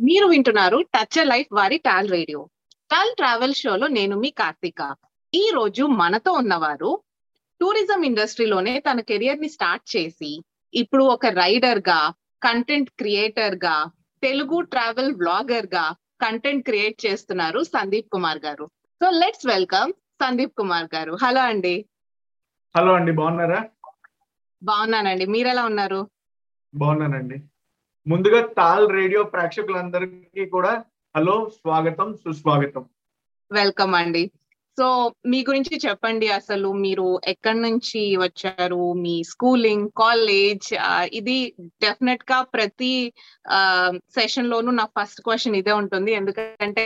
మీరు వింటున్నారు touch life వారి టాల్ రేడియో టాల్ ట్రావెల్ షోలో నేను మీ కార్తిక. ఈ రోజు మనతో ఉన్నవారు టూరిజం ఇండస్ట్రీలోనే తన కెరియర్ని స్టార్ట్ చేసి ఇప్పుడు ఒక రైడర్గా కంటెంట్ క్రియేటర్గా తెలుగు ట్రావెల్ బ్లాగర్గా కంటెంట్ క్రియేట్ చేస్తున్నారు సందీప్ కుమార్ గారు. So let's welcome Sandeep Kumar గారు. హలో అండి. హలో అండి బాగున్నారా? బాగున్నానండి. మీరెలా ఉన్నారు? బాగున్నానండి. ముందుగా తాల్ రేడియో ప్రేక్షకులందరికీ కూడా హలో స్వాగతం సుస్వాగతం. వెల్కమ్ అండి. సో మీ గురించి చెప్పండి అసలు మీరు ఎక్కడి నుంచి వచ్చారు? మీ స్కూలింగ్ కాలేజ్ ఇది డెఫినెట్గా ప్రతి సెషన్ లోను నా ఫస్ట్ క్వశ్చన్ ఇదే ఉంటుంది. ఎందుకంటే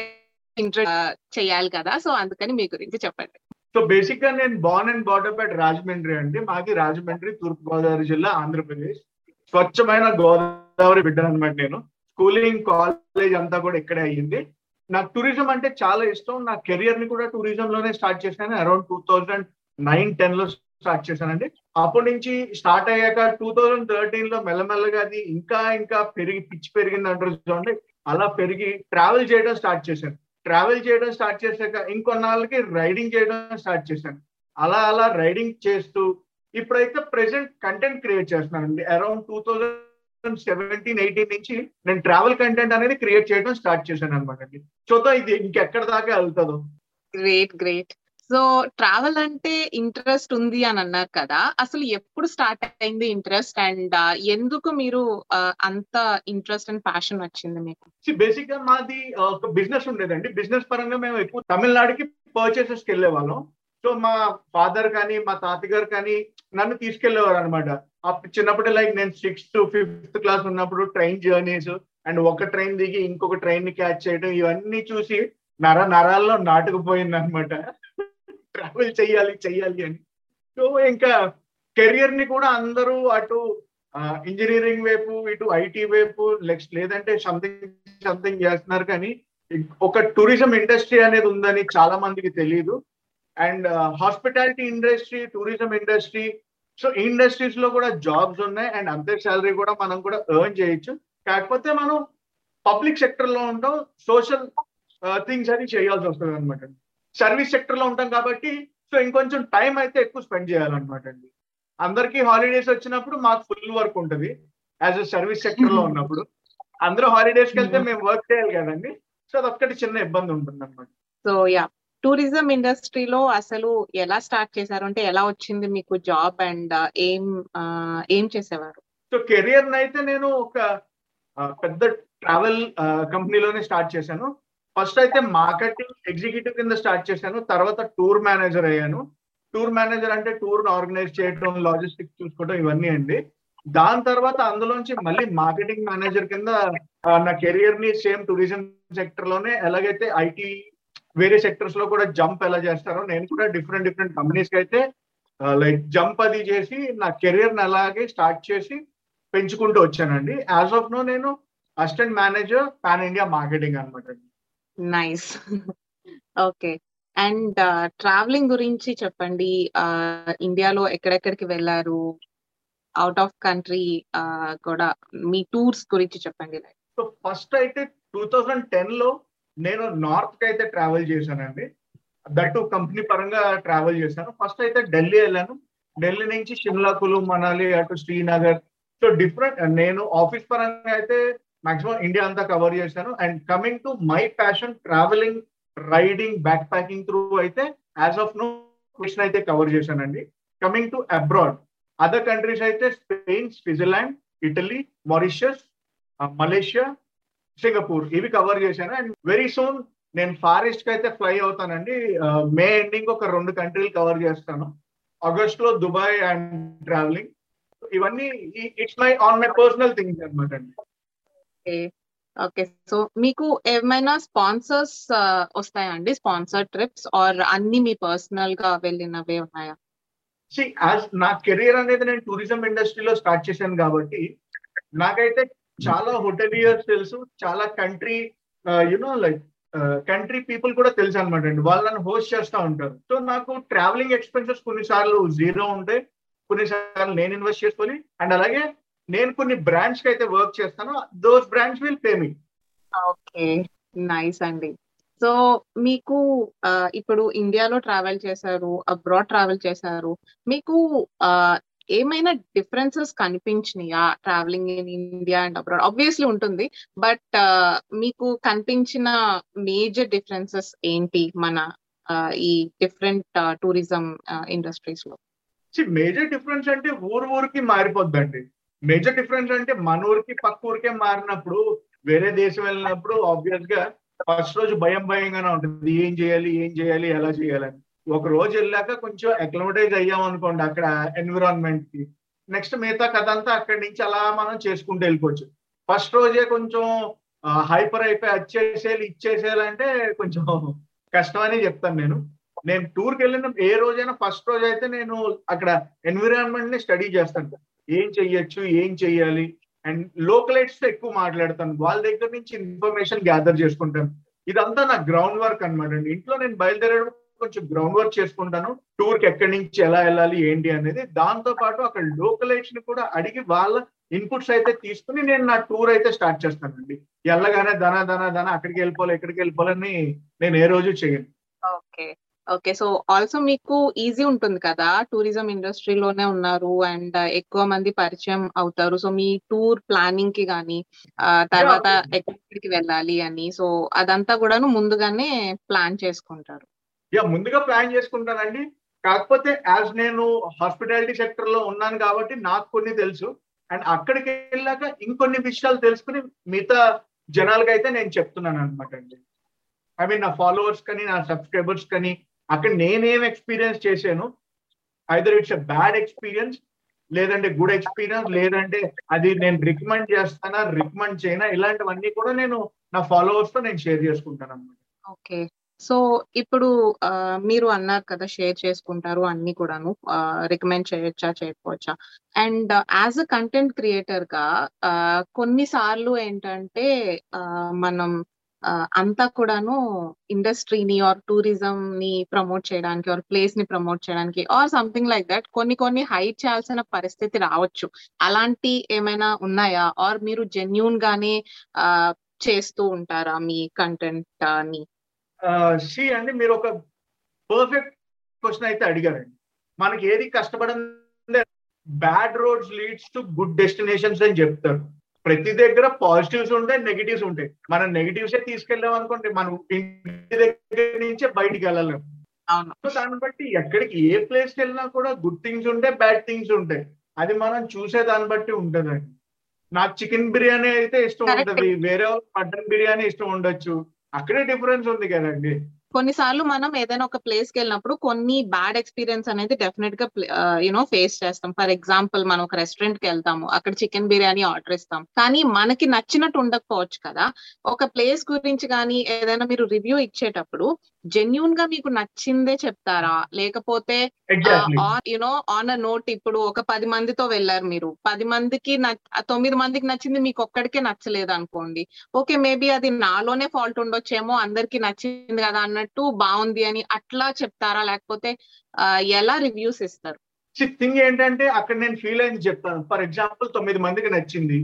ఇంట్రెస్ట్ చేయాలి కదా. సో అందుకని మీ గురించి చెప్పండి. సో బేసిక్గా నేను born and brought up at Rajahmundry అండి. మాది రాజమండ్రి తూర్పు గోదావరి జిల్లా ఆంధ్రప్రదేశ్. స్వచ్ఛమైన గోదావరి బిడ్డ అనమాట నేను. స్కూలింగ్ కాలేజ్ అంతా కూడా ఇక్కడే అయ్యింది. నాకు టూరిజం అంటే చాలా ఇష్టం. నా కెరియర్ని కూడా టూరిజం లోనే స్టార్ట్ చేశాను. అరౌండ్ టూ థౌజండ్ నైన్ టెన్లో స్టార్ట్ చేశానండి. అప్పటి నుంచి స్టార్ట్ అయ్యాక టూ థౌజండ్ థర్టీన్లో మెల్లమెల్లగా అది ఇంకా ఇంకా పెరిగి పిచ్చి పెరిగింది అంటారు చూడండి. అలా పెరిగి ట్రావెల్ చేయడం స్టార్ట్ చేశాను. ట్రావెల్ చేయడం స్టార్ట్ చేశాక ఇంకొన్నాళ్ళకి రైడింగ్ చేయడం స్టార్ట్ చేశాను. అలా అలా రైడింగ్ చేస్తూ ఇప్పుడైతే ప్రెసెంట్ కంటెంట్ క్రియేట్ చేస్తున్నానండి. Around two thousand seventeen eighteen నుంచి నేను ట్రావెల్ కంటెంట్ అనేది క్రియేట్ చేయడం స్టార్ట్ చేశాను అనమాట అండి. చూద్దాం ఇది ఇంకెక్కడ దాకా వెళ్తుందో. గ్రేట్ గ్రేట్ సో ట్రావెల్ అంటే ఇంట్రెస్ట్ ఉంది అని అన్నారు కదా. అసలు ఎప్పుడు స్టార్ట్ అయింది ఇంట్రెస్ట్ అండ్ ఎందుకు మీరు అంత ఇంట్రెస్ట్ అండ్ ప్యాషన్ వచ్చింది మీకు? బేసిక్గా మాది ఒక బిజినెస్ ఉండేదండి. బిజినెస్ పరంగా మేము ఎక్కువ తమిళనాడుకి పర్చేసెస్కి వెళ్ళేవాళ్ళం. సో మా ఫాదర్ కానీ మా తాతగారు కానీ నన్ను తీసుకెళ్ళేవారు అనమాట అప్పుడు చిన్నప్పుడు లైక్ నేను సిక్స్త్ ఫిఫ్త్ క్లాస్ ఉన్నప్పుడు ట్రైన్ జర్నీస్ అండ్ ఒక ట్రైన్ దిగి ఇంకొక ట్రైన్ని క్యాచ్ చేయడం ఇవన్నీ చూసి నర నరాల్లో నాటుకుపోయింది అనమాట ట్రావెల్ చెయ్యాలి చెయ్యాలి అని. సో ఇంకా కెరియర్ని కూడా అందరూ అటు ఇంజనీరింగ్ వైపు ఇటు ఐటీ వైపు నెక్స్ట్ లేదంటే సంథింగ్ సంథింగ్ చేస్తున్నారు కానీ ఒక టూరిజం ఇండస్ట్రీ అనేది ఉందని చాలా మందికి తెలియదు and hospitality industry tourism industry. So ఈ ఇండస్ట్రీస్లో కూడా జాబ్స్ ఉన్నాయి. అండ్ అంతే శాలరీ కూడా మనం కూడా ఎర్న్ చేయొచ్చు. కాకపోతే మనం పబ్లిక్ సెక్టర్లో ఉంటాం. సోషల్ థింగ్స్ అని చేయాల్సి వస్తుంది అనమాట సర్వీస్ సెక్టర్లో ఉంటాం కాబట్టి సో ఇంకొంచెం టైం అయితే ఎక్కువ స్పెండ్ చేయాలన్నమాట అండి. అందరికి హాలిడేస్ వచ్చినప్పుడు మాకు ఫుల్ వర్క్ ఉంటుంది. యాజ్ అ సర్వీస్ సెక్టర్లో ఉన్నప్పుడు. అందరూ హాలిడేస్కి వెళ్తే మేము. వర్క్ చేయాలి కదండి. సో అదొక్కటి చిన్న ఇబ్బంది ఉంటుంది అనమాట సో యా. టూరిజం ఇండస్ట్రీలో అసలు ఎలా స్టార్ట్ చేశారు? అంటే ఎలా వచ్చింది మీకు జాబ్ అండ్ ఏం ఏం చేసేవారు? సో కెరియర్ అయితే నేను ఒక పెద్ద ట్రావెల్ కంపెనీలోనే స్టార్ట్ చేశాను. ఫస్ట్ అయితే మార్కెటింగ్ ఎగ్జిక్యూటివ్ కింద స్టార్ట్ చేశాను. తర్వాత టూర్ మేనేజర్ అయ్యాను. టూర్ మేనేజర్ అంటే టూర్ ఆర్గనైజ్ చేయడం లాజిస్టిక్స్ చూసుకోవడం ఇవన్నీ అండి. దాని తర్వాత అందులోంచి మళ్ళీ మార్కెటింగ్ మేనేజర్ కింద నా కెరియర్ని సేమ్ టూరిజం సెక్టర్లోనే ఎలాగైతే ఐటీ వేరే సెక్టర్స్లో కూడా జంప్ ఎలా చేస్తారో నేను కూడా డిఫరెంట్ డిఫరెంట్ కంపెనీస్కి అయితే లైక్ జంప్ అది చేసి నా కెరియర్ని అలాగే స్టార్ట్ చేసి పెంచుకుంటూ వచ్చానండి. యాజ్ ఆఫ్ నో నేను assistant manager pan India marketing అనమాట నైస్ ఓకే అండ్ ట్రావెలింగ్ గురించి చెప్పండి. ఇండియాలో ఎక్కడెక్కడికి వెళ్ళారు? అవుట్ ఆఫ్ కంట్రీ కూడా మీ టూర్స్ గురించి చెప్పండి. సో ఫస్ట్ అయితే టూ థౌజండ్ టెన్లో నేను నార్త్కి అయితే ట్రావెల్ చేశానండి. దట్టు కంపెనీ పరంగా ట్రావెల్ చేశాను. ఫస్ట్ అయితే ఢిల్లీ వెళ్ళాను. ఢిల్లీ నుంచి షిమ్లా కులు మనాలి అటు శ్రీనగర్. సో డిఫరెంట్ నేను ఆఫీస్ పరంగా అయితే మాక్సిమం ఇండియా అంతా కవర్ చేశాను. And coming to my passion travelling riding backpacking through అయితే యాజ్ ఆఫ్ నో క్వశ్చన్ అయితే కవర్ చేశానండి. Coming to abroad other countries అయితే Spain Switzerland Italy Mauritius Malaysia Singapore. ఇవి కవర్ చేశాను. అండ్ వెరీ సూన్ నేను ఫారెస్ట్కి అయితే ఫ్లై అవుతానండి. మే ఎండింగ్ ఒక రెండు కంట్రీలు కవర్ చేస్తాను. ఆగస్ట్లో దుబాయ్ అండ్ ట్రావెలింగ్ ఇవన్నీ it's my on my personal things అనమాట అండి. ఓకే సో మీకు ఏమైనా స్పాన్సర్స్ వస్తాయండి స్పాన్సర్ ట్రిప్స్ ఆర్ అన్ని మీ పర్సనల్గా వెళ్ళినవే ఉన్నాయా? నా కెరీర్ అనేది నేను టూరిజం ఇండస్ట్రీలో స్టార్ట్ చేశాను కాబట్టి నాకైతే చాలా హోటలియర్స్ తెలుసు చాలా country you know like country people కూడా తెలుసు అనమాట అండి. వాళ్ళు నన్ను హోస్ట్ చేస్తూ ఉంటారు. సో నాకు ట్రావెలింగ్ ఎక్స్పెన్సెస్ కొన్నిసార్లు జీరో ఉంటాయి కొన్నిసార్లు నేను ఇన్వెస్ట్ చేసుకొని అండ్ అలాగే నేను కొన్ని బ్రాండ్స్కి అయితే వర్క్ చేస్తాను. Those brands will pay me okay. Nice అండి. సో మీకు uh, ఇప్పుడు ఇండియాలో ట్రావెల్ చేశారు అబ్రాడ్ ట్రావెల్ చేశారు. మీకు ఆ, ఏమైనా differences కనిపించినాయా travelling in India and abroad obviously ఉంటుంది బట్ uh, మీకు కనిపించిన మేజర్ డిఫరెన్సెస్ ఏంటి మన ఈ డిఫరెంట్ టూరిజం ఇండస్ట్రీస్లో? మేజర్ డిఫరెన్స్ అంటే ఊరు ఊరికి మారిపోద్దండి. మేజర్ డిఫరెన్స్ అంటే మన ఊరికి పక్క ఊరికే మారినప్పుడు వేరే దేశం వెళ్ళినప్పుడు ఆబ్వియస్గా ఫస్ట్ రోజు భయం భయంగానే ఉంటుంది. ఏం చేయాలి ఏం చేయాలి ఎలా చేయాలని. ఒక రోజు వెళ్ళాక కొంచెం అక్లమటైజ్ అయ్యాం అనుకోండి అక్కడ ఎన్విరాన్మెంట్కి. నెక్స్ట్ మిగతా కథ అంతా అక్కడి నుంచి అలా మనం చేసుకుంటూ వెళ్ళిపోవచ్చు. ఫస్ట్ రోజే కొంచెం హైపర్ అయిపోయి వచ్చేసేయాలి ఇచ్చేసేయాలంటే కొంచెం కష్టం అని చెప్తాను నేను. నేను టూర్కి వెళ్ళిన ఏ రోజైనా ఫస్ట్ రోజు అయితే నేను అక్కడ ఎన్విరాన్మెంట్ని స్టడీ చేస్తాను. ఏం చెయ్యొచ్చు ఏం చెయ్యాలి? అండ్ లోకలైట్స్తో ఎక్కువ మాట్లాడతాను. వాళ్ళ దగ్గర నుంచి ఇన్ఫర్మేషన్ గ్యాదర్ చేసుకుంటాను. ఇదంతా నా గ్రౌండ్ వర్క్ అనమాట అండి. ఇంట్లో నేను బయలుదేరడం కొంచెం గ్రౌండ్ వర్క్ చేసుకుంటాను. టూర్కి ఎక్కడి నుంచి ఎలా వెళ్ళాలి ఏంటి అనేది. దాంతో పాటు అక్కడ లోకలైట్స్ని కూడా అడిగి వాళ్ళ ఇన్పుట్స్ అయితే తీసుకుని నేను నా టూర్ అయితే స్టార్ట్ చేస్తానండి. వెళ్ళగానే ధన ధన ధన అక్కడికి వెళ్ళిపోవాలి ఎక్కడికి వెళ్ళిపోవాలని నేను ఏ రోజు చేయను. ఓకే. ఓకే. సో ఆల్సో మీకు ఈజీ ఉంటుంది కదా? టూరిజం ఇండస్ట్రీలోనే ఉన్నారు అండ్ ఎక్కువ మంది పరిచయం అవుతారు. సో మీ టూర్ ప్లానింగ్కి కానీ తర్వాత ఎక్కడికి వెళ్ళాలి అని. సో అదంతా కూడాను ముందుగానే ప్లాన్ చేసుకుంటారు. యా ముందుగా ప్లాన్ చేసుకుంటానండి. కాకపోతే యాజ్ నేను హాస్పిటాలిటీ సెక్టర్లో ఉన్నాను కాబట్టి నాకు కొన్ని తెలుసు. అండ్ అక్కడికి వెళ్ళాక ఇంకొన్ని విషయాలు తెలుసుకుని మిగతా జనాలకైతే అయితే నేను చెప్తున్నాను అనమాట అండి. ఐ మీన్ నా ఫాలోవర్స్ కానీ నా సబ్స్క్రైబర్స్ కానీ అక్కడ నేనేం ఎక్స్పీరియన్స్ చేశాను? Either it's a bad experience లేదంటే గుడ్ ఎక్స్పీరియన్స్ లేదంటే అది నేను రికమెండ్ చేస్తానా రికమెండ్ చేయనా ఇలాంటివన్నీ కూడా నేను నా ఫాలోవర్స్తో నేను షేర్ చేసుకుంటాను అనమాట ఓకే. సో ఇప్పుడు మీరు అన్నారు కదా షేర్ చేసుకుంటారు అన్ని కూడాను రికమెండ్ చేయొచ్చా చేయకపోవచ్చా? అండ్ యాజ్ అ కంటెంట్ క్రియేటర్గా కొన్నిసార్లు ఏంటంటే మనం అంతా కూడాను ఇండస్ట్రీని ఆర్ టూరిజం ని ప్రమోట్ చేయడానికి ఆర్ ప్లేస్ని ప్రమోట్ చేయడానికి ఆర్ సంథింగ్ లైక్ దట్ కొన్ని కొన్ని హైట్ చేయాల్సిన పరిస్థితి రావచ్చు. అలాంటి ఏమైనా ఉన్నాయా? ఆర్ మీరు జెన్యున్ గానే చేస్తూ ఉంటారా మీ కంటెంట్ని సి అండి మీరు ఒక పర్ఫెక్ట్ క్వశ్చన్ అయితే అడిగారండి. మనకి ఏది కష్టపడిందే bad roads leads to good destinations అని చెప్తారు. ప్రతి దగ్గర పాజిటివ్స్ ఉంటాయి నెగిటివ్స్ ఉంటాయి. మనం నెగిటివ్సే తీసుకెళ్ళాం అనుకోండి మనం ఇంటి దగ్గర నుంచే బయటికి వెళ్ళలేము దాన్ని బట్టి ఎక్కడికి ఏ ప్లేస్కి వెళ్ళినా కూడా గుడ్ థింగ్స్ ఉంటాయి బ్యాడ్ థింగ్స్ ఉంటాయి. అది మనం చూసే దాన్ని బట్టి ఉంటదండి. నాకు చికెన్ బిర్యానీ అయితే ఇష్టం ఉంటది. వేరే మటన్ బిర్యానీ ఇష్టం ఉండొచ్చు. అక్కడే డిఫరెన్స్ ఉంది కదండి. కొన్నిసార్లు మనం ఏదైనా ఒక ప్లేస్కి వెళ్ళినప్పుడు కొన్ని బ్యాడ్ ఎక్స్పీరియన్స్ అనేది డెఫినెట్గా యూనో ఫేస్ చేస్తాం. ఫర్ ఎగ్జాంపుల్ మనం ఒక రెస్టారెంట్కి వెళ్తాము అక్కడ చికెన్ బిర్యానీ ఆర్డర్ ఇస్తాం. కానీ మనకి నచ్చినట్టు ఉండకపోవచ్చు కదా. ఒక ప్లేస్ గురించి కానీ ఏదైనా మీరు రివ్యూ ఇచ్చేటప్పుడు జెన్యున్గా మీకు నచ్చిందే చెప్తారా? లేకపోతే యునో ఆన్ అ నోట్ ఇప్పుడు ఒక పది మందితో వెళ్ళారు మీరు. పది మందికి తొమ్మిది మందికి నచ్చింది మీకు ఒక్కడికే నచ్చలేదు అనుకోండి. ఓకే మేబీ అది నాలోనే ఫాల్ట్ ఉండొచ్చేమో అందరికి నచ్చింది కదా అన్నట్టు బాగుంది అని అట్లా చెప్తారా? లేకపోతే ఎలా రివ్యూస్ ఇస్తారు? థింగ్ ఏంటంటే అక్కడ నేను ఫీల్ అయింది చెప్తాను. ఫర్ ఎగ్జాంపుల్ తొమ్మిది మందికి నచ్చింది.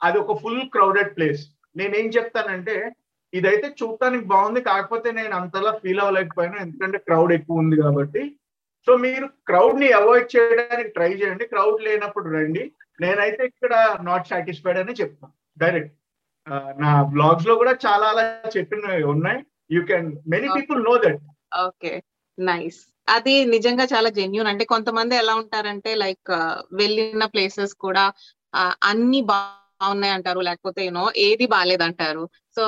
అది ఒక ఫుల్ క్రౌడెడ్ ప్లేస్ నేనేం చెప్తానంటే ఇదైతే చూడటానికి బాగుంది కాకపోతే నేను అంతలా ఫీల్ అవ్వలేకపోయినా. ఎందుకంటే క్రౌడ్ ఎక్కువ ఉంది కాబట్టి. సో మీరు క్రౌడ్ని అవాయిడ్ చేయడానికి ట్రై చేయండి. క్రౌడ్ లేనప్పుడు రండి. నేనైతే ఇక్కడ నాట్ సాటిస్ఫైడ్ అని చెప్తాను. డైరెక్ట్ నా బ్లాగ్స్లో కూడా చాలా అలా చెప్పినవి ఉన్నాయి. You can many people know that okay nice అది నిజంగా చాలా జెన్యున్ అంటే కొంతమంది ఎలా ఉంటారంటే లైక్ వెళ్ళిన ప్లేసెస్ కూడా అన్ని బాగున్నాయి అంటారు లేకపోతే యూనో ఏది బాగాలేదంటారు సో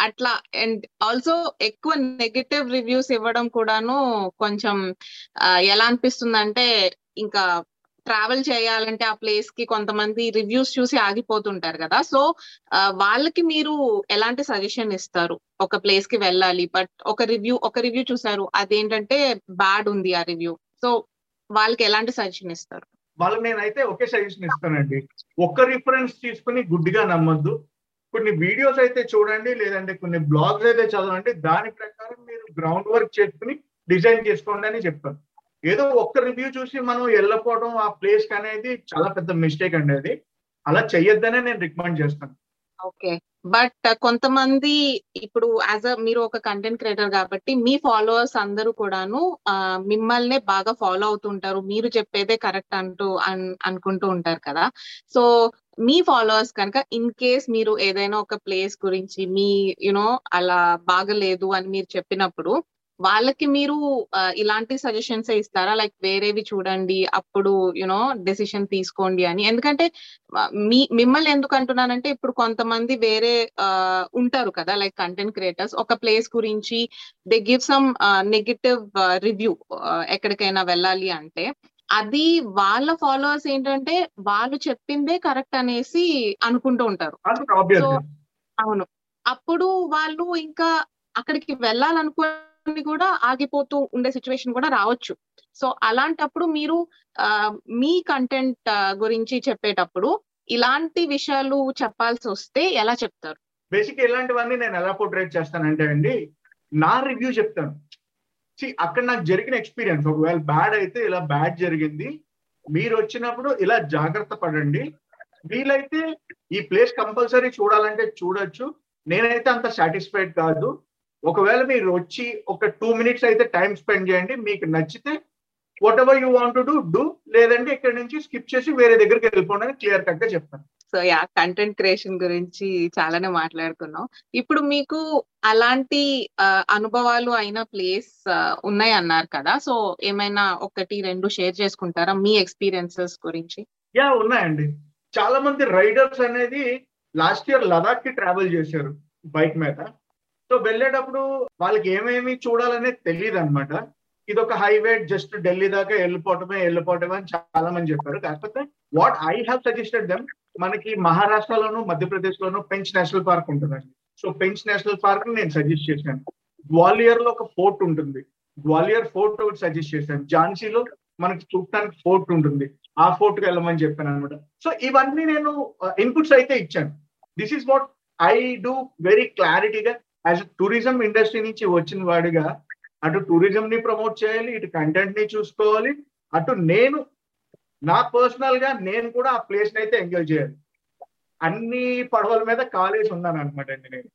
అట్లా అండ్ ఆల్సో ఎక్కువ నెగటివ్ రివ్యూస్ ఇవ్వడం కూడాను కొంచెం ఎలా అనిపిస్తుంది అంటే ఇంకా ట్రావెల్ చేయాలంటే ఆ ప్లేస్కి కొంతమంది రివ్యూస్ చూసి ఆగిపోతుంటారు కదా. సో వాళ్ళకి మీరు ఎలాంటి సజెషన్ ఇస్తారు? ఒక ప్లేస్కి వెళ్ళాలి బట్ ఒక రివ్యూ ఒక రివ్యూ చూసారు అదేంటంటే బ్యాడ్ ఉంది ఆ రివ్యూ. సో వాళ్ళకి ఎలాంటి సజెషన్ ఇస్తారు? వాళ్ళకి నేనైతే ఒకే సజెషన్ ఇస్తానండి. ఒక్క రిఫరెన్స్ తీసుకుని గుడ్డిగా నమ్మద్దు. కొన్ని వీడియోస్ అయితే చూడండి లేదంటే కొన్ని బ్లాగ్స్ అయితే చదవండి. దాని ప్రకారం మీరు గ్రౌండ్ వర్క్ చేసుకుని డిజైన్ చేసుకోండి అని చెప్తాను. ఏదో ఒక్క రివ్యూ చూసి మనం వెళ్ళకపోవడం ఆ ప్లేస్ అనేది చాలా పెద్ద మిస్టేక్ అండి అది. అలా చెయ్యొద్దనే నేను రికమెండ్ చేస్తాను. ఓకే. బట్ uh, కొంతమంది ఇప్పుడు యాజ్ అ మీరు ఒక కంటెంట్ క్రియేటర్ కాబట్టి మీ ఫాలోవర్స్ అందరూ కూడాను మిమ్మల్నే బాగా ఫాలో అవుతుంటారు. మీరు చెప్పేదే కరెక్ట్ అంటూ అనుకుంటూ ఉంటారు కదా. సో మీ ఫాలోవర్స్ కనుక ఇన్ కేస్ మీరు ఏదైనా ఒక ప్లేస్ గురించి మీ యునో అలా బాగలేదు అని మీరు చెప్పినప్పుడు వాళ్ళకి మీరు ఇలాంటి సజెషన్స్ ఇస్తారా? లైక్ వేరేవి చూడండి అప్పుడు యునో డెసిషన్ తీసుకోండి అని. ఎందుకంటే మీ మిమ్మల్ని ఎందుకు అంటున్నానంటే ఇప్పుడు కొంతమంది వేరే ఉంటారు కదా లైక్ కంటెంట్ క్రియేటర్స్ ఒక ప్లేస్ గురించి they give some negative review ఎక్కడికైనా వెళ్ళాలి అంటే అది వాళ్ళ ఫాలోవర్స్ ఏంటంటే వాళ్ళు చెప్పిందే కరెక్ట్ అనేసి అనుకుంటూ ఉంటారు. అవును. అప్పుడు వాళ్ళు ఇంకా అక్కడికి వెళ్ళాలనుకుని కూడా ఆగిపోతూ ఉండే సిచ్యువేషన్ కూడా రావచ్చు. సో అలాంటప్పుడు మీరు మీ కంటెంట్ గురించి చెప్పేటప్పుడు ఇలాంటి విషయాలు చెప్పాల్సి వస్తే ఎలా చెప్తారు? బేసిక్ ఇలాంటివన్నీ నేను ఎలా పోర్ట్రేట్ చేస్తానంటే అండి నా రివ్యూ చెప్తాను. అక్కడ నాకు జరిగిన ఎక్స్పీరియన్స్ ఒకవేళ బ్యాడ్ అయితే ఇలా బ్యాడ్ జరిగింది మీరు వచ్చినప్పుడు ఇలా జాగ్రత్త పడండి. వీలైతే ఈ ప్లేస్ కంపల్సరీ చూడాలంటే చూడొచ్చు. నేనైతే అంత సాటిస్ఫైడ్ కాదు. ఒకవేళ మీరు వచ్చి ఒక టూ మినిట్స్ అయితే టైం స్పెండ్ చేయండి. మీకు నచ్చితే whatever you want to do లేదంటే ఇక్కడ నుంచి స్కిప్ చేసి వేరే దగ్గరికి వెళ్ళిపోండి అని క్లియర్ కట్గా చెప్తాను సో యా కంటెంట్ క్రియేషన్ గురించి చాలానే మాట్లాడుకున్నాం. ఇప్పుడు మీకు అలాంటి అనుభవాలు అయిన ప్లేస్ ఉన్నాయి అన్నారు కదా. సో ఏమైనా ఒకటి రెండు షేర్ చేసుకుంటారా మీ ఎక్స్పీరియన్సెస్ గురించి? యా ఉన్నాయండి. చాలా మంది రైడర్స్ అనేది లాస్ట్ ఇయర్ లదాఖ్కి ట్రావెల్ చేశారు బైక్ మీద. సో వెళ్ళేటప్పుడు వాళ్ళకి ఏమేమి చూడాలనేది తెలియదు అనమాట ఇది ఒక హైవే జస్ట్ ఢిల్లీ దాకా వెళ్ళిపోవటమే వెళ్ళిపోవటమే అని చాలా మంది చెప్పారు. కాకపోతే what I have suggested them మనకి మహారాష్ట్రలోను మధ్యప్రదేశ్ లోను పెంచ్ నేషనల్ పార్క్ ఉంటుందండి. సో పెంచ్ నేషనల్ పార్క్ నేను సజెస్ట్ చేశాను. గ్వాలియర్లో ఒక ఫోర్ట్ ఉంటుంది. గ్వాలియర్ ఫోర్ట్ ఒకటి సజెస్ట్ చేశాను. ఝాన్సీలో మనకి చూడటానికి ఫోర్ట్ ఉంటుంది. ఆ ఫోర్ట్కి వెళ్ళమని చెప్పాను అనమాట సో ఇవన్నీ నేను uh, ఇన్పుట్స్ అయితే ఇచ్చాను. This is what I do very క్లారిటీగా యాజ్ టూరిజం ఇండస్ట్రీ నుంచి వచ్చిన వాడిగా అటు టూరిజం ని ప్రమోట్ చేయాలి ఇటు కంటెంట్ని చూసుకోవాలి. అటు నేను నా పర్సనల్గా నేను కూడా ఆ ప్లేస్ అయితే ఎంజాయ్ చేయాలి. అన్ని పడవల మీద కాలేజ్ ఉన్నాను అనమాట అండి నేను.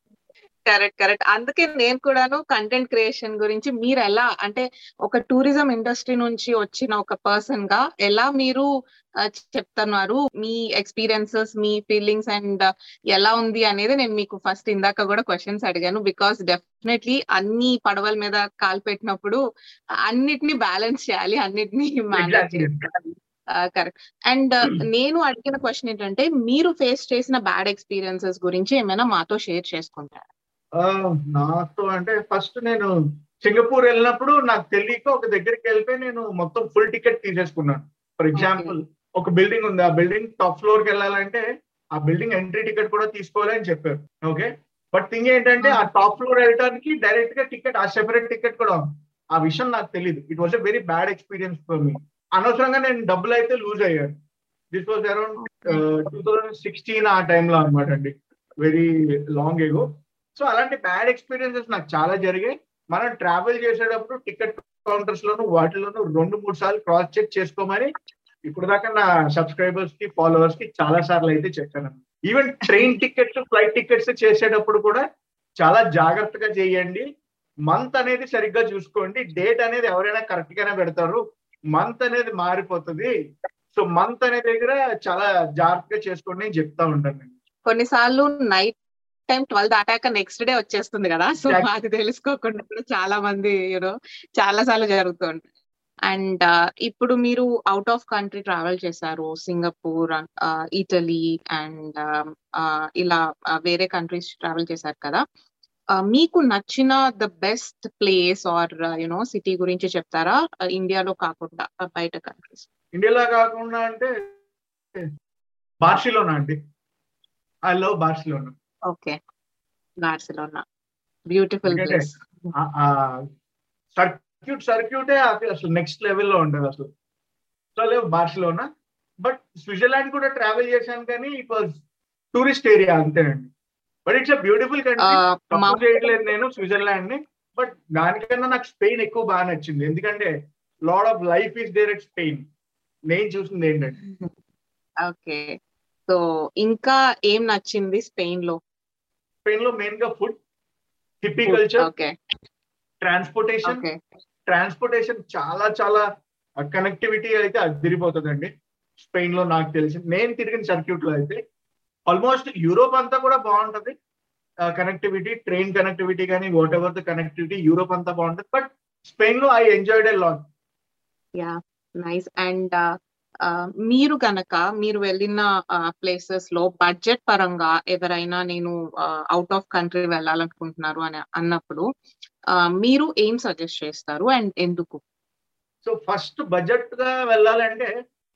Correct correct. అందుకే నేను కూడాను కంటెంట్ క్రియేషన్ గురించి మీరు ఎలా అంటే ఒక టూరిజం ఇండస్ట్రీ నుంచి వచ్చిన ఒక పర్సన్గా ఎలా మీరు చెప్తున్నారు? మీ ఎక్స్పీరియన్సెస్ మీ ఫీలింగ్స్ అండ్ ఎలా ఉంది అనేది నేను మీకు ఫస్ట్ ఇందాక కూడా క్వశ్చన్స్ అడిగాను. బికాస్ డెఫినెట్లీ అన్ని పడవల మీద కాలు పెట్టినప్పుడు అన్నిటిని బ్యాలెన్స్ చేయాలి అన్నిటిని మేనేజ్ కరెక్ట్ అండ్ నేను అడిగిన క్వశ్చన్ ఏంటంటే మీరు ఫేస్ చేసిన బ్యాడ్ ఎక్స్పీరియన్సెస్ గురించి ఏమైనా మాతో షేర్ చేసుకుంటారా? నాతో అంటే ఫస్ట్ నేను సింగపూర్ వెళ్ళినప్పుడు నాకు తెలియక ఒక దగ్గరికి వెళ్ళిపోయి నేను మొత్తం ఫుల్ టికెట్ తీసేసుకున్నాను. ఫర్ ఎగ్జాంపుల్ ఒక బిల్డింగ్ ఉంది. ఆ బిల్డింగ్ టాప్ ఫ్లోర్కి వెళ్ళాలంటే ఆ బిల్డింగ్ ఎంట్రీ టికెట్ కూడా తీసుకోవాలి అని చెప్పారు. ఓకే? బట్ థింగ్ ఏంటంటే ఆ టాప్ ఫ్లోర్ వెళ్ళడానికి డైరెక్ట్గా టికెట్ ఆ సెపరేట్ టికెట్ కూడా ఉంది. ఆ విషయం నాకు తెలియదు it was a very bad experience for me అనవసరంగా నేను డబ్బులు అయితే లూజ్ అయ్యాను. This was around two thousand sixteen ఆ టైంలో అనమాట అండి. వెరీ లాంగ్ ఎగో సో అలాంటి బ్యాడ్ ఎక్స్పీరియన్సెస్ నాకు చాలా జరిగాయి. మనం ట్రావెల్ చేసేటప్పుడు టికెట్ కౌంటర్స్ లోను వాటిలోను రెండు మూడు సార్లు క్రాస్ చెక్ చేసుకోమని ఇప్పుడు దాకా నా సబ్స్క్రైబర్స్కి ఫాలోవర్స్కి చాలా సార్లు అయితే చెప్పాను. Even train tickets flight tickets చేసేటప్పుడు కూడా చాలా జాగ్రత్తగా చేయండి. మంత్ అనేది సరిగ్గా చూసుకోండి. డేట్ అనేది ఎవరైనా కరెక్ట్ గానే పెడతారు. మంత్ అనేది మారిపోతుంది. సో మంత్ అనే దగ్గర చాలా జాగ్రత్తగా చేసుకోండి నేను చెప్తా ఉంటాను కొన్నిసార్లు నైట్ టైం ట్వెల్వ్ దాటాక నెక్స్ట్ డే వచ్చేస్తుంది కదా. సో అది తెలుసుకోకుండా కూడా చాలా మంది యూనో చాలా సార్లు జరుగుతుంది అండ్ ఇప్పుడు మీరు అవుట్ ఆఫ్ కంట్రీ ట్రావెల్ చేశారు. సింగపూర్ ఇటలీ అండ్ ఇలా వేరే కంట్రీస్ ట్రావెల్ చేశారు కదా. మీకు నచ్చిన the best place or you know city గురించి చెప్తారా? ఇండియాలో కాకుండా బయట కంట్రీస్ ఇండియాలో కాకుండా అంటే బార్సిలోనా అండి? I love Barcelona okay. Barcelona? Beautiful place circuit సర్క్యూటే అసలు నెక్స్ట్ లెవెల్లో ఉంటుంది అసలు. సో లేవు బార్సిలోనా? బట్ స్విట్జర్లాండ్ కూడా ట్రావెల్ చేశాను కానీ ఇట్ వాజ్ టూరిస్ట్ ఏరియా అంతే అండి but it's a beautiful country చేయట్లేదు నేను స్విట్జర్లాండ్ని బట్ దానికన్నా నాకు స్పెయిన్ ఎక్కువ బాగా నచ్చింది. ఎందుకంటే lot of life is there at Spain నేను చూసింది ఏంటంటే. ఓకే. సో ఇంకా ఏం నచ్చింది స్పెయిన్లో? స్పెయిన్లో మెయిన్గా ఫుడ్ హిప్పికల్చర్ ఓకే ట్రాన్స్పోర్టేషన్ ట్రాన్స్పోర్టేషన్ చాలా చాలా కనెక్టివిటీ అయితే అదిరిపోతుందండి. స్పెయిన్లో నాకు తెలిసి. నేను తిరిగిన సర్క్యూట్లో అయితే ఆల్మోస్ట్ యూరోప్ అంతా కూడా బాగుంటది. కనెక్టివిటీ ట్రైన్ కనెక్టివిటీ కానీ whatever the connectivity Europe అంతా బాగుంటది. But స్పెయిన్లో I enjoyed a lot yeah nice and మీరు గనక మీరు వెళ్ళిన ప్లేసెస్లో బడ్జెట్ పరంగా ఎవరైనా నేను అవుట్ ఆఫ్ కంట్రీ వెళ్ళాలనుకుంటున్నారు అని అన్నప్పుడు మీరు ఏం సజెస్ట్ చేస్తారు అండ్ ఎందుకు? సో ఫస్ట్ బడ్జెట్గా వెళ్ళాలంటే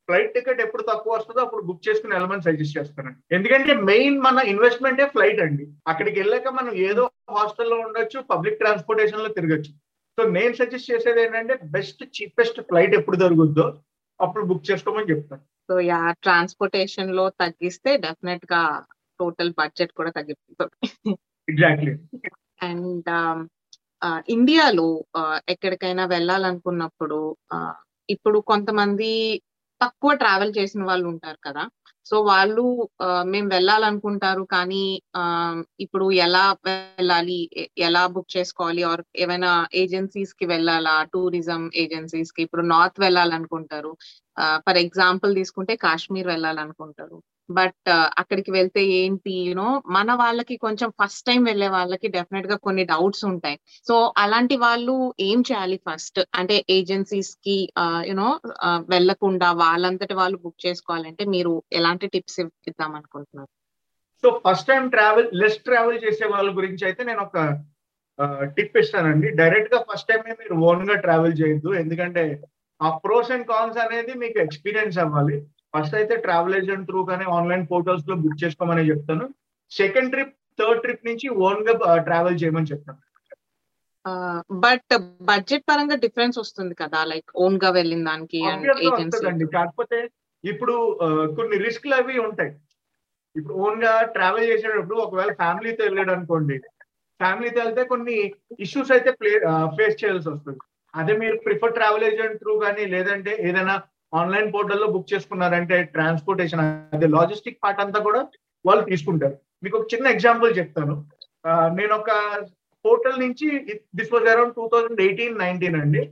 ఫ్లైట్ టికెట్ ఎప్పుడు తక్కువ వస్తుందో అప్పుడు బుక్ చేసుకుని వెళ్ళమని సజెస్ట్ చేస్తానండి ఎందుకంటే మెయిన్ మన ఇన్వెస్ట్మెంటే ఫ్లైట్ అండి. అక్కడికి వెళ్ళాక మనం ఏదో హాస్టల్లో ఉండొచ్చు పబ్లిక్ ట్రాన్స్పోర్టేషన్లో తిరగచ్చు. సో నేను సజెస్ట్ చేసేది ఏంటంటే బెస్ట్ చీపెస్ట్ ఫ్లైట్ ఎప్పుడు దొరుకుద్దో అప్పుడు బుక్ చేసుకోమని చెప్తాను సో యా ట్రాన్స్పోర్టేషన్లో తగ్గిస్తే డెఫినెట్గా టోటల్ బడ్జెట్ కూడా తగ్గిపోతుంది. ఎగ్జాక్ట్లీ అండ్ ఇండియాలో ఎక్కడికైనా వెళ్ళాలనుకున్నప్పుడు ఇప్పుడు కొంతమంది తక్కువ ట్రావెల్ చేసిన వాళ్ళు ఉంటారు కదా. సో వాళ్ళు మేము వెళ్ళాలనుకుంటారు కానీ ఇప్పుడు ఎలా వెళ్ళాలి ఎలా బుక్ చేసుకోవాలి ఆర్ ఏమైనా ఏజెన్సీస్కి వెళ్ళాలా టూరిజం ఏజెన్సీస్కి ఇప్పుడు నార్త్ వెళ్ళాలనుకుంటారు. ఫర్ ఎగ్జాంపుల్ తీసుకుంటే కాశ్మీర్ వెళ్ళాలనుకుంటారు. బట్ అక్కడికి వెళ్తే ఏంటి యూనో మన వాళ్ళకి కొంచెం ఫస్ట్ టైం వెళ్ళే వాళ్ళకి డెఫినెట్గా కొన్ని డౌట్స్ ఉంటాయి. సో అలాంటి వాళ్ళు ఏం చేయాలి ఫస్ట్ అంటే ఏజెన్సీస్కి యూనో వెళ్ళకుండా వాళ్ళంతటి వాళ్ళు బుక్ చేసుకోవాలంటే మీరు ఎలాంటి టిప్స్ ఇద్దాం అనుకుంటున్నారు? So first time travellers travel చేసే వాళ్ళ గురించి అయితే నేను ఒక టిప్ ఇస్తానండి. డైరెక్ట్గా ఫస్ట్ టైం మీరు ఓన్గా ట్రావెల్ చేయొద్దు. ఎందుకంటే ఆ ప్రోస్ అండ్ కాన్స్ అనేది మీకు ఎక్స్పీరియన్స్ అవ్వాలి. ఫస్ట్ అయితే ట్రావెల్ ఏజెంట్ త్రూ కానీ ఆన్లైన్ పోర్టల్స్లో బుక్ చేసుకోమని చెప్తాను. సెకండ్ ట్రిప్ థర్డ్ ట్రిప్ నుంచి ఓన్గా ట్రావెల్ చేయమని చెప్తాను. బట్ బడ్జెట్ పరంగా డిఫరెన్స్ వస్తుంది కదా లైక్ ఓన్గా వెళ్ళిన దానికి కాకపోతే ఇప్పుడు కొన్ని రిస్క్లు అవి ఉంటాయి. ఇప్పుడు ఓన్గా ట్రావెల్ చేసేటప్పుడు ఒకవేళ ఫ్యామిలీతో వెళ్ళాడు అనుకోండి ఫ్యామిలీతో వెళ్తే కొన్ని ఇష్యూస్ అయితే ప్లే ఫేస్ చేయాల్సి వస్తుంది. అదే మీరు ప్రిఫర్ ట్రావెల్ ఏజెంట్ త్రూ కానీ లేదంటే ఏదైనా ఆన్లైన్ పోర్టల్లో బుక్ చేసుకున్నారంటే ట్రాన్స్పోర్టేషన్ అదే లాజిస్టిక్ పార్ట్ అంతా కూడా వాళ్ళు తీసుకుంటారు. మీకు ఒక చిన్న ఎగ్జాంపుల్ చెప్తాను. నేను ఒక పోర్టల్ నుంచి this was around two thousand eighteen nineteen అండి.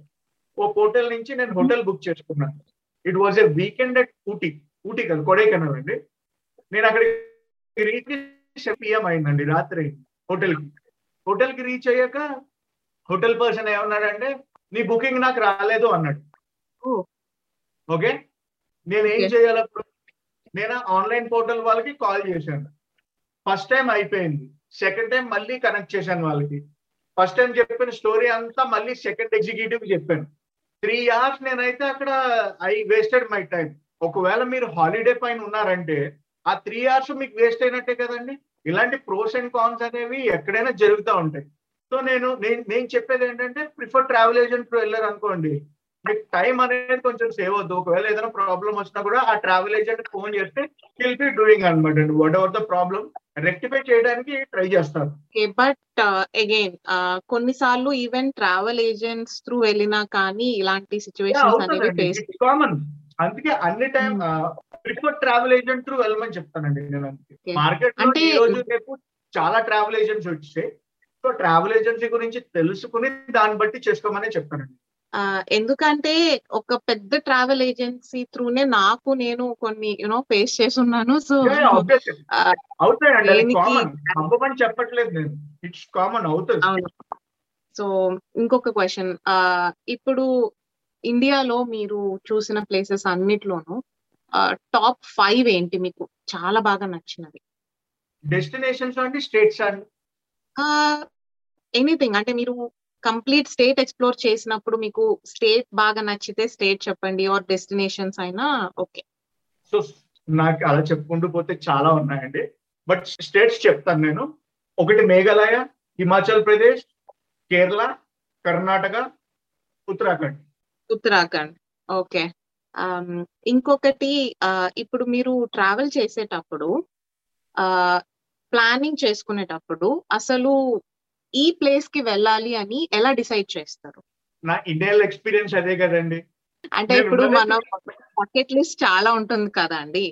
ఓ పోర్టల్ నుంచి నేను హోటల్ బుక్ చేసుకున్నాను it was a weekend at Ooty Ooty కదా కొడైకెనాల్ అండి. నేను అక్కడికి రీచ్ పిఎం అయిందండి రాత్రి హోటల్ హోటల్కి. హోటల్కి రీచ్ అయ్యాక హోటల్ పర్సన్ ఏమన్నాడంటే నీ బుకింగ్ నాకు రాలేదు అన్నాడు. ఓకే? నేను ఏం చేయాలప్పుడు నేను ఆన్లైన్ పోర్టల్ వాళ్ళకి కాల్ చేశాను. ఫస్ట్ టైం అయిపోయింది. సెకండ్ టైం మళ్ళీ కనెక్ట్ చేశాను వాళ్ళకి. ఫస్ట్ టైం చెప్పిన స్టోరీ అంతా మళ్ళీ సెకండ్ ఎగ్జిక్యూటివ్ చెప్పాను. త్రీ అవర్స్ నేనైతే అక్కడ ఐ వేస్టెడ్ మై టైం. ఒకవేళ మీరు హాలిడే పైన ఉన్నారంటే ఆ త్రీ అవర్స్ మీకు వేస్ట్ అయినట్టే కదండి? ఇలాంటి ప్రోస్ అండ్ కాన్స్ అనేవి ఎక్కడైనా జరుగుతూ ఉంటాయి. సో నేను నేను చెప్పేది ఏంటంటే ప్రిఫర్ ట్రావెల్ ఏజెంట్ వెళ్ళారు అనుకోండి. మీకు టైం అనేది కొంచెం సేవ్ అవుతుంది ఒకవేళ ఏదైనా ప్రాబ్లం వచ్చినా కూడా ఆ ట్రావెల్ ఏజెంట్ ఫోన్ చేస్తే విల్ బి డూయింగ్ అనమాట అండి. Whatever the problem rectify చేయడానికి ట్రై చేస్తారు బట్ అగైన్ కొన్నిసార్లు ఈవెన్ ట్రావెల్ ఏజెంట్స్ త్రూ వెళ్ళినా కానీ ఇలాంటి సిచ్యువేషన్స్ అనేవి ఫేస్ కామన్ అందుకే అన్ని time prefer travel agent through వెళ్ళమని చెప్తానండి నేను అందుకే. మార్కెట్ ఈ రోజు రేపు చాలా ట్రావెల్ ఏజెంట్స్ వచ్చాయి. సో ట్రావెల్ ఏజెన్సీ గురించి తెలుసుకుని దాన్ని బట్టి చేసుకోమని చెప్తానండి. ఎందుకంటే ఒక పెద్ద ట్రావెల్ ఏజెన్సీ త్రూనే నాకు నేను కొన్ని యూనో ఫేస్ చేసి ఉన్నాను సో చెప్పట్లేదు నేను. ఇట్స్ కామన్ అవుతుంది. సో ఇంకొక క్వశ్చన్ ఇప్పుడు ఇండియాలో మీరు చూసిన ప్లేసెస్ అన్నిట్లోనూ టాప్ ఫైవ్ ఏంటి మీకు? చాలా బాగా నచ్చినవి. డెస్టినేషన్స్ అండి స్టేట్స్ అండి? ఎనీథింగ్ అంటే మీరు కంప్లీట్ స్టేట్ ఎక్స్ప్లోర్ చేసినప్పుడు మీకు స్టేట్ బాగా నచ్చితే స్టేట్ చెప్పండి ఆర్ డెస్టినేషన్స్ అయినా ఓకే. సో నాకు అలా చెప్పుకుంటూ పోతే చాలా ఉన్నాయండి. బట్ స్టేట్స్ చెప్తాను నేను. ఒకటి మేఘాలయ హిమాచల్ ప్రదేశ్ కేరళ కర్ణాటక ఉత్తరాఖండ్. ఉత్తరాఖండ్. ఓకే. ఇంకొకటి ఇప్పుడు మీరు ట్రావెల్ చేసేటప్పుడు ప్లానింగ్ చేసుకునేటప్పుడు అసలు ఈ ప్లేస్కి వెళ్ళాలి అని ఎలా డిసైడ్ చేస్తారు? నా ఇండియన్ ఎక్స్పీరియన్స్ అదే కదండి. అంటే ఇప్పుడు మన బకెట్ లిస్ట్ చాలా ఉంటుంది కదా అండి.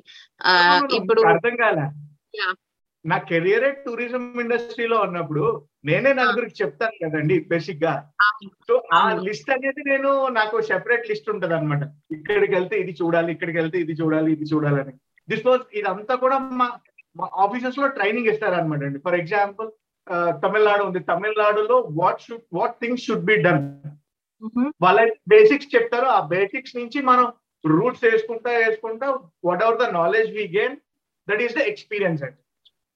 ఇప్పుడు అర్థం కాలే. నా కెరియరే టూరిజం ఇండస్ట్రీలో ఉన్నప్పుడు నేనే నలుగురికి చెప్తాను కదండి బేసిక్గా సో ఆ లిస్ట్ అనేది నేను నాకు సెపరేట్ లిస్ట్ ఉంటది అనమాట ఇక్కడికి వెళ్తే ఇది చూడాలి ఇక్కడికి వెళ్తే ఇది చూడాలి ఇది చూడాలని. దిస్ వాజ్ ఇదంతా కూడా మా మా ఆఫీసెస్లో ట్రైనింగ్ ఇస్తారనమాట అండి. ఫర్ ఎగ్జాంపుల్ తమిళనాడు ఉంది. తమిళనాడులో what should what things should be done వాళ్ళ బేసిక్స్ చెప్తారు. ఆ బేసిక్స్ నుంచి మనం రూట్స్ వేసుకుంటా వేసుకుంటా whatever the knowledge we gain that is the experience అండి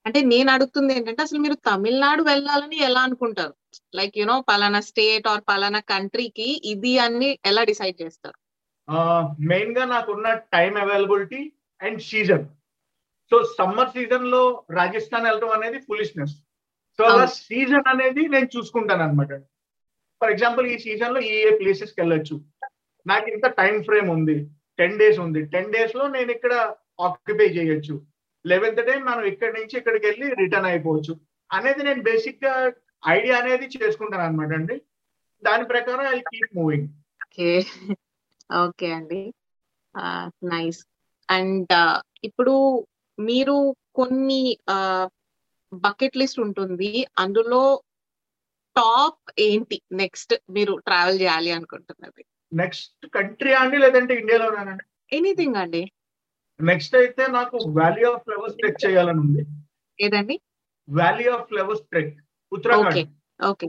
అంటే నేను అడుగుతుంది ఏంటంటే అసలు మీరు తమిళనాడు వెళ్ళాలని ఎలా అనుకుంటారు? లైక్ యునో పలానా స్టేట్ ఆర్ పలానా కంట్రీకి ఇది అన్ని ఎలా డిసైడ్ చేస్తారు? మెయిన్గా నాకున్న time availability and season so summer సీజన్లో రాజస్థాన్ వెళ్ళడం అనేది ఫులిష్నెస్ సో అలా సీజన్ అనేది నేను చూసుకుంటాను అనమాట ఫర్ ఎగ్జాంపుల్ ఈ సీజన్లో ఈ ఏ ప్లేసెస్కి వెళ్ళొచ్చు. నాకు ఇంత టైం ఫ్రేమ్ ఉంది. టెన్ డేస్ ఉంది. టెన్ డేస్లో నేను ఇక్కడ ఆక్యుపై చేయొచ్చు. లెవెన్త్ డే మనం ఇక్కడి నుంచి ఇక్కడికి వెళ్ళి రిటర్న్ అయిపోవచ్చు. అనేది నేను బేసిక్గా ఐడియా అనేది చేసుకుంటాను అనమాట అండి. దాని ప్రకారం I keep moving okay. Okay అండి. నైస్ అండ్ ఇప్పుడు మీరు కొన్ని బకెట్ లిస్ట్ ఉంటుంది. అందులో టాప్ ఏంటి? నెక్స్ట్ మీరు ట్రావెల్ చేయాలి అనుకుంటున్నది. నెక్స్ట్ కంట్రీ అండి లేదంటే ఇండియాలోనేనండి ఎనీథింగ్ అండి. నెక్స్ట్ అయితే నాకు వ్యాలీ ఆఫ్ ఫ్లవర్స్ ట్రెక్ చేయాలని ఉంది. ఏదండి? Valley of flowers trek Uttarakhand. Okay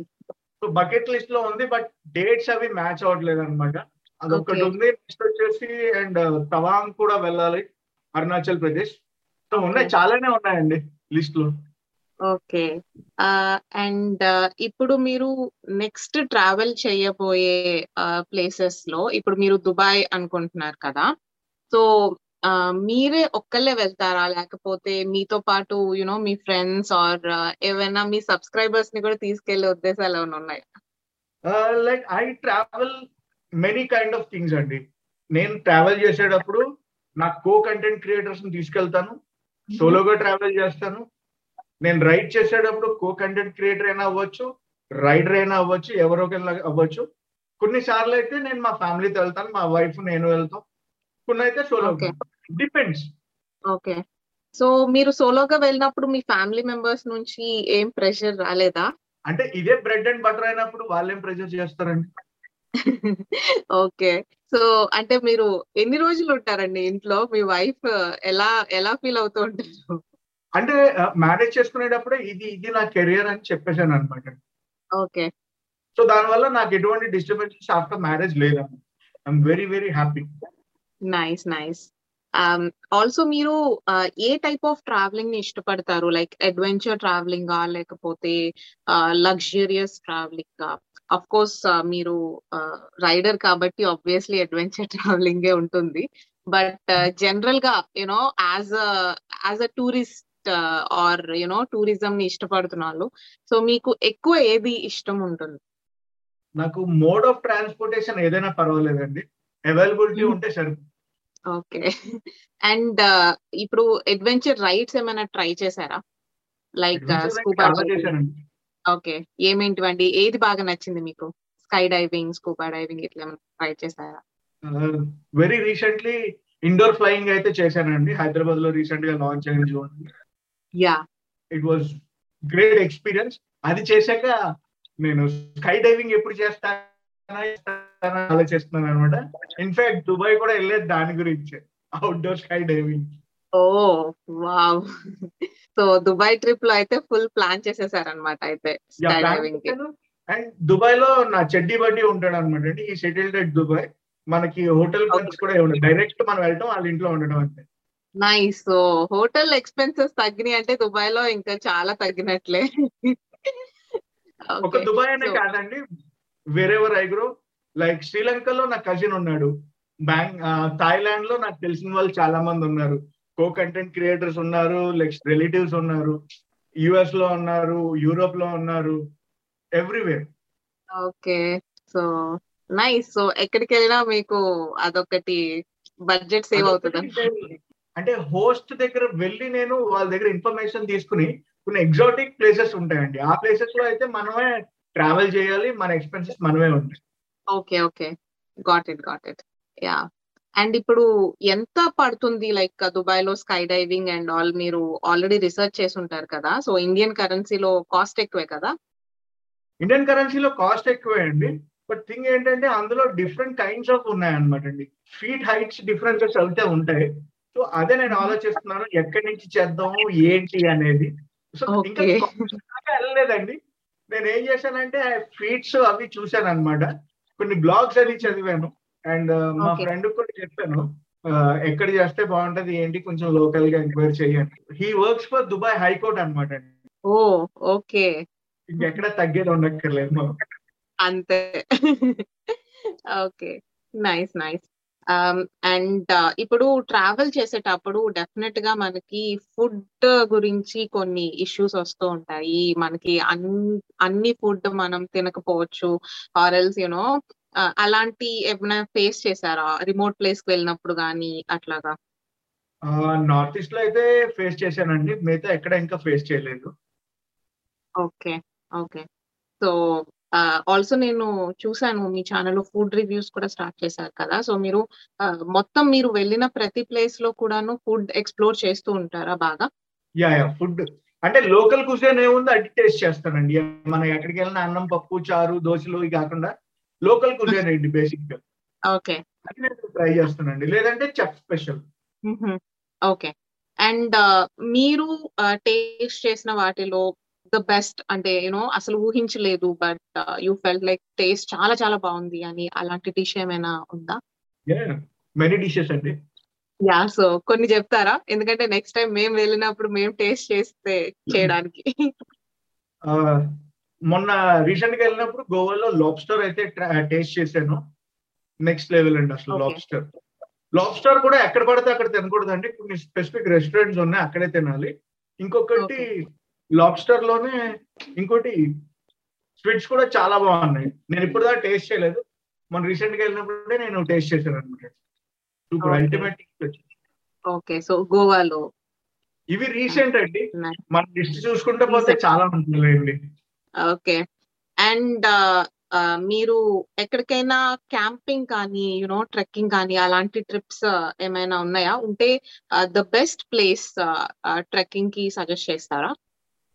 so bucket లిస్ట్లో ఉంది బట్ డేట్స్ అవి మ్యాచ్ అవ్వట్లేదు అనమాట అదొకటి ఉంది. నెక్స్ట్ వచ్చేసి అండ్ తవాంగ్ కూడా వెళ్ళాలి అరుణాచల్ ప్రదేశ్. సో ఉన్నాయి చాలానే ఉన్నాయండి లిస్ట్లో ఓకే. అండ్ ఇప్పుడు మీరు నెక్స్ట్ ట్రావెల్ చేయబోయే ప్లేసెస్లో ఇప్పుడు మీరు దుబాయ్ అనుకుంటున్నారు కదా. సో మీరే ఒక్కళ్ళే వెళ్తారా? లేకపోతే మీతో పాటు యునో మీ ఫ్రెండ్స్ ఆర్ ఏమైనా మీ సబ్స్క్రైబర్స్ని కూడా తీసుకెళ్ళే ఉద్దేశాలు ఏమైనా ఉన్నాయా? Like I travel many kind of things అండి. నేను ట్రావెల్ చేసేటప్పుడు నా కో కంటెంట్ క్రియేటర్స్ని తీసుకెళ్తాను సోలోగా ట్రావెల్ చేస్తాను. నేను రైడ్ చేసేటప్పుడు కో కంటెంట్ క్రియేటర్ అయినా అవ్వచ్చు రైడర్ అయినా అవ్వచ్చు ఎవరో అవ్వచ్చు. కొన్ని సార్లు అయితే నేను మా ఫ్యామిలీతో వెళ్తాను మా వైఫ్ నేను వెళ్తాం. కొన్ని అయితే సోలో డిపెండ్స్ ఓకే. సో మీరు సోలోగా వెళ్ళినప్పుడు మీ ఫ్యామిలీ మెంబర్స్ నుంచి ఏం ప్రెషర్ రాలేదా? అంటే ఇదే బ్రెడ్ అండ్ బటర్ అయినప్పుడు వాళ్ళేం ప్రెషర్ చేస్తారండి? ఓకే. సో అంటే మీరు ఎన్ని రోజులు ఉంటారండి ఇంట్లో? మీ వైఫ్ ఎలా ఎలా ఫీల్ అవుతూ ఉంటారు? అంటే మ్యారేజ్ చేసుకునేటప్పుడే ఇది ఇది నా కెరియర్ అని చెప్పేశాను అనమాట ఓకే. సో దానివల్ల నాకు ఎటువంటి డిస్టర్బెన్సెస్ ఆఫ్టర్ మ్యారేజ్ లేదమ్మా I'm very very happy nice nice also మీరు ఏ టైప్ ఆఫ్ ట్రావెలింగ్ని ఇష్టపడతారు? లైక్ అడ్వెంచర్ ట్రావెలింగ్ లలేకపోతే లగ్జరియస్ ట్రావెలింగ్ అఫ్ కోర్స్ మీరు రైడర్ కాబట్టి ఆబ్వియస్లీ అడ్వెంచర్ ట్రావెలింగ్ ఉంటుంది. బట్ జనరల్గా you know as as a tourist or you know tourism ని ఇష్టపడుతున్నారు. సో మీకు ఎక్కువ ఏది ఇష్టం ఉంటుంది? నాకు మోడ్ ఆఫ్ ట్రాన్స్పోర్టేషన్ ఏదైనా పర్వాలేదండి. అవైలబిలిటీ ఉంటే సరే ఓకే. అండ్ ఇప్పుడు అడ్వెంచర్ రైడ్స్ ఏమైనా ట్రై చేశారా? Like scuba okay. ఏమేంటివండి? ఏది బాగా నచ్చింది మీకు? స్కై డైవింగ్ స్కూబా డైవింగ్ ఇట్లా ఏమైనా ట్రై చేశారా? వెరీ రీసెంట్లీ ఇండోర్ ఫ్లయింగ్ అయితే చేశానండి. హైదరాబాద్లో రీసెంట్గా లాంచ్ చూడండి. Yeah. It was great experience అది చేశాక నేను స్కై డైవింగ్ ఎప్పుడు చేస్తాను ఆలోచిస్తున్నాను అనమాట ఇన్ఫాక్ట్ దుబాయ్ కూడా వెళ్ళేది దాని గురించి. Outdoor sky diving oh wow. So Dubai ట్రిప్లో అయితే ఫుల్ ప్లాన్ చేసేసారనమాట అయితే స్కై డైవింగ్కి. అండ్ దుబాయ్లో నా చెడ్డీ బడ్డీ ఉంటాడు అనమాట అండి. ఈ సెటిల్డ్ దుబాయ్ మనకి హోటల్ కూడా ఉండదు డైరెక్ట్ మనం వెళ్ళటం వాళ్ళ ఇంట్లో ఉండడం అంతే. నైస్ సో హోటల్ ఎక్స్పెన్సెస్ తగ్గినాయి అంటే దుబాయ్లో ఇంకా చాలా తగ్గినట్లే. ఒక దుబాయ్ అనే కాదండి. Wherever iGrow. లైక్ శ్రీలంకలో నా కజిన్ ఉన్నాడు. బ్యాంక్ థాయిలాండ్లో నాకు తెలిసిన వాళ్ళు చాలా మంది ఉన్నారు. కో కంటెంట్ క్రియేటర్స్ ఉన్నారు లైక్ రిలేటివ్స్ ఉన్నారు. యుఎస్లో ఉన్నారు యూరోప్లో ఉన్నారు. Everywhere okay so nice so ఎక్కడికి వెళ్ళినా మీకు అదొకటి బడ్జెట్ సేవ్ అవుతుంది? అంటే హోస్ట్ దగ్గర వెళ్ళి నేను వాళ్ళ దగ్గర ఇన్ఫర్మేషన్ తీసుకుని కొన్ని ఎగ్జాటిక్ ప్లేసెస్ ఉంటాయండి. ఆ ప్లేసెస్లో అయితే మనమే ట్రావెల్ చేయాలి మన ఎక్స్పెన్సెస్ మనమే ఉంటాయి. Okay okay. Got it got it. Yeah. And ఇప్పుడు ఎంత పడుతుంది లైక్ దుబాయ్లో స్కై డైవింగ్ అండ్ ఆల్ మీరు ఆల్రెడీ రీసెర్చ్ చేసి ఉంటారు కదా? సో ఇండియన్ కరెన్సీలో కాస్ట్ ఎక్కువే కదా? ఇండియన్ కరెన్సీలో కాస్ట్ ఎక్కువే అండి. బట్ థింగ్ ఏంటంటే అందులో డిఫరెంట్ కైండ్స్ ఆఫ్ ఉన్నాయి అనమాట అండి. ఫీట్ హైట్స్ డిఫరెన్సెస్ అయితే ఉంటాయి. సో అదే నేను ఆలోచిస్తున్నాను ఎక్కడి నుంచి చేద్దాము ఏంటి అనేది. సో ఇంకా వెళ్ళలేదండి. నేను ఏం చేశానంటే ఫీట్స్ అవి చూశాను అనమాట కొన్ని బ్లాగ్స్ అది చదివాను. అండ్ మా. ఫ్రెండ్ కూడా చెప్పాను. ఎక్కడ చేస్తే బాగుంటది ఏంటి కొంచెం లోకల్గా ఎంక్వైరీ చేయండి he works for Dubai high court అనమాట అండి. Oh okay. ఇంకెక్కడ తగ్గేది ఉండక్కర్లేదు అంతే. ఓకే. Nice nice. అండ్ ఇప్పుడు ట్రావెల్ చేసేటప్పుడు డెఫినెట్గా మనకి ఫుడ్ గురించి కొన్ని ఇష్యూస్ వస్తూ ఉంటాయి. మనకి అన్- అన్ని ఫుడ్ మనం తినకపోవచ్చు. ఆర్ ఎల్స్ యూనో అలాంటి ఏమైనా ఫేస్ చేశారా? రిమోట్ ప్లేస్కి వెళ్ళినప్పుడు కానీ అట్లాగా? నార్త్ ఈస్ట్లో అయితే ఫేస్ చేశానండి. మిగతా ఎక్కడ ఇంకా ఫేస్ చేయలేదు. ఓకే. ఓకే. సో ఆల్సో నేను చూసాను మీ ఛానల్ ఫుడ్ రివ్యూస్ కూడా స్టార్ట్ చేశారు కదా. సో మీరు మొత్తం మీరు వెళ్ళిన ప్రతి ప్లేస్లో కూడాను ఫుడ్ ఎక్స్ప్లోర్ చేస్తూ ఉంటారా బాగా? యా యా ఫుడ్ అంటే లోకల్ కుసేన్ ఏముందో? అది టేస్ట్ చేస్తానండి. మనం ఎక్కడికి వెళ్ళిన అన్నం పప్పు చారు దోశలు ఇవి కాకుండా లోకల్ కుసేన్ ఏంటి బేసిక్గా ఓకే అది నేను ట్రై చేస్తానండి. లేదంటే చెఫ్ స్పెషల్ ఓకే అండ్ మీరు టేస్ట్ చేసిన వాటిలో ద బెస్ట్ అంటే యూనో అసలు ఊహించలేదు but you felt like taste చాలా చాలా బాగుంది అని అలాంటి డిష్ ఏమైనా ఉందా? మెనీ డిషెస్ అండి. యా సో కొన్ని చెప్తారా? ఎందుకంటే నెక్స్ట్ టైం మేము వెళ్ళినప్పుడు మేము టేస్ట్ చేస్తే చేయడానికి. ఆ, మొన్న రీసెంట్గా వెళ్ళినప్పుడు గోవాలో లాబ్స్టర్ అయితే టేస్ట్ చేశాను. నెక్స్ట్ లెవెల్ అండి అసలు. లాబ్స్టర్ లాబ్స్టర్ కూడా ఎక్కడ పడితే అక్కడ తినకూడదు అండి కొన్ని స్పెసిఫిక్ రెస్టారెంట్స్ ఉన్నాయి అక్కడే తినాలి. ఇంకొకటి లాబ్స్టర్లోనే ఇంకోటి స్వీట్స్ కూడా చాలా బాగున్నాయి. నేను ఇప్పుడు దాకా టేస్ట్ చేయలేదు. మన రీసెంట్గా వెళ్ళినప్పుడే నేను టేస్ట్ చేశాను అనమాట సూపర్. అల్టిమేట్ ఓకే సో గోవాలో. ఇవి రీసెంట్ అండి. మన లిస్ట్ చూసుకుంటే పోతే చాలా ఉంటుందండి ఓకే అండ్ మీరు ఎక్కడికైనా క్యాంపింగ్ కానీ యునో ట్రెక్కింగ్ కానీ అలాంటి ట్రిప్స్ ఏమైనా ఉన్నాయా? ఉంటే ద బెస్ట్ ప్లేస్ ట్రెక్కింగ్కి సజెస్ట్ చేస్తారా?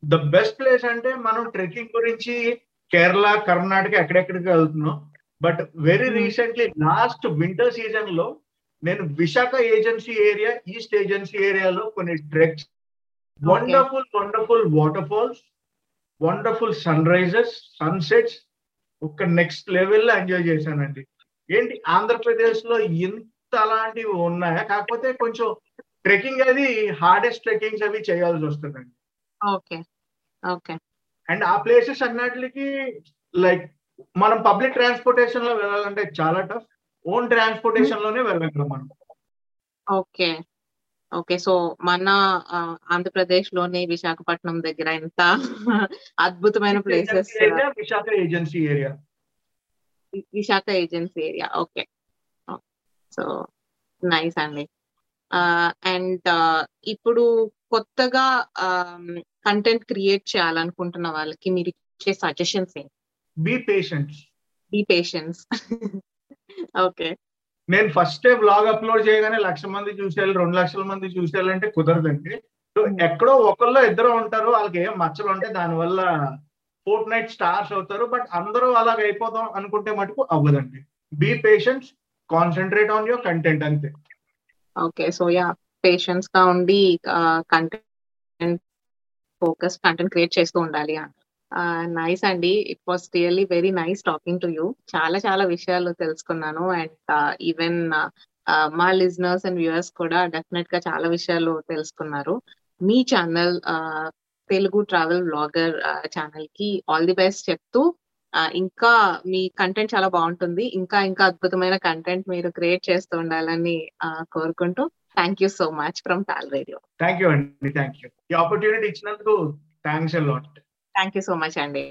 ద బెస్ట్ ప్లేస్ అంటే మనం ట్రెక్కింగ్ గురించి కేరళ కర్ణాటక ఎక్కడెక్కడికి వెళ్తున్నాం. But very Hmm. Recently last winter సీజన్లో నేను Visakha agency area east agency ఏరియాలో కొన్ని treks wonderful wonderful waterfalls wonderful sunrises sunsets ఒక నెక్స్ట్ లెవెల్లో ఎంజాయ్ చేశానండి. ఏంటి ఆంధ్రప్రదేశ్లో ఇంత అలాంటివి ఉన్నాయా? కాకపోతే కొంచెం ట్రెక్కింగ్ అది హార్డెస్ట్ ట్రెక్కింగ్స్ అవి చేయాల్సి వస్తుందండి. ఓకే. ఓకే. అండ్ ఆ ప్లేసెస్ అన్నిటికి లైక్ మనం పబ్లిక్ ట్రాన్స్పోర్టేషన్లో వెళ్ళాలంటే చాలా టఫ్. ఓన్ ట్రాన్స్పోర్టేషన్లోనే వెళ్ళగలం మనం. ఓకే. ఓకే. సో మన ఆంధ్రప్రదేశ్లోనే విశాఖపట్నం దగ్గర ఎంత అద్భుతమైన places Visakha agency area. Visakha agency area. Okay. So nice అండి. అండ్ ఇప్పుడు కొత్తగా కంటెంట్ క్రియేట్ చేయాలనుకుంటున్న వాళ్ళకి మీరు ఇచ్చే సజెషన్స్ ఏంటి? Be patients be patience okay నేను ఫస్ట్ టైం బ్లాగ్ అప్లోడ్ చేయగానే లక్ష మంది చూసేయాలి రెండు లక్షల మంది చూసేయాలంటే కుదరదండి. సో ఎక్కడో ఒకళ్ళో ఇద్దరు ఉంటారు వాళ్ళకి ఏం మచ్చలు ఉంటే దానివల్ల ఫోర్ట్ నైట్ స్టార్స్ అవుతారు బట్ అందరూ అలాగ అయిపోతాం అనుకుంటే మటుకు అవ్వదండి. Be patients concentrate on your content అంతే. ఓకే సో యా పేషెన్స్గా ఉండి కంటెంట్ ఫోకస్ కంటెంట్ క్రియేట్ చేస్తూ ఉండాలి నైస్ అండి. It was really very nice talking to you చాలా చాలా విషయాలు తెలుసుకున్నాను. అండ్ ఈవెన్ మా లిజనర్స్ అండ్ వ్యూవర్స్ కూడా డెఫినెట్గా చాలా విషయాలు తెలుసుకున్నారు. మీ ఛానల్ తెలుగు ట్రావెల్ బ్లాగర్ ఛానల్కి ఆల్ ది బెస్ట్ చెప్తూ ఇంకా మీ కంటెంట్ చాలా బాగుంటుంది. ఇంకా ఇంకా అద్భుతమైన కంటెంట్ మీరు క్రియేట్ చేస్తూ ఉండాలని కోరుకుంటూ thank you so much from Tal radio thank you అండి థ్యాంక్ యూ ఈ ఆపర్చునిటీ ఇచ్చినందుకు thanks lot thank you so much అండి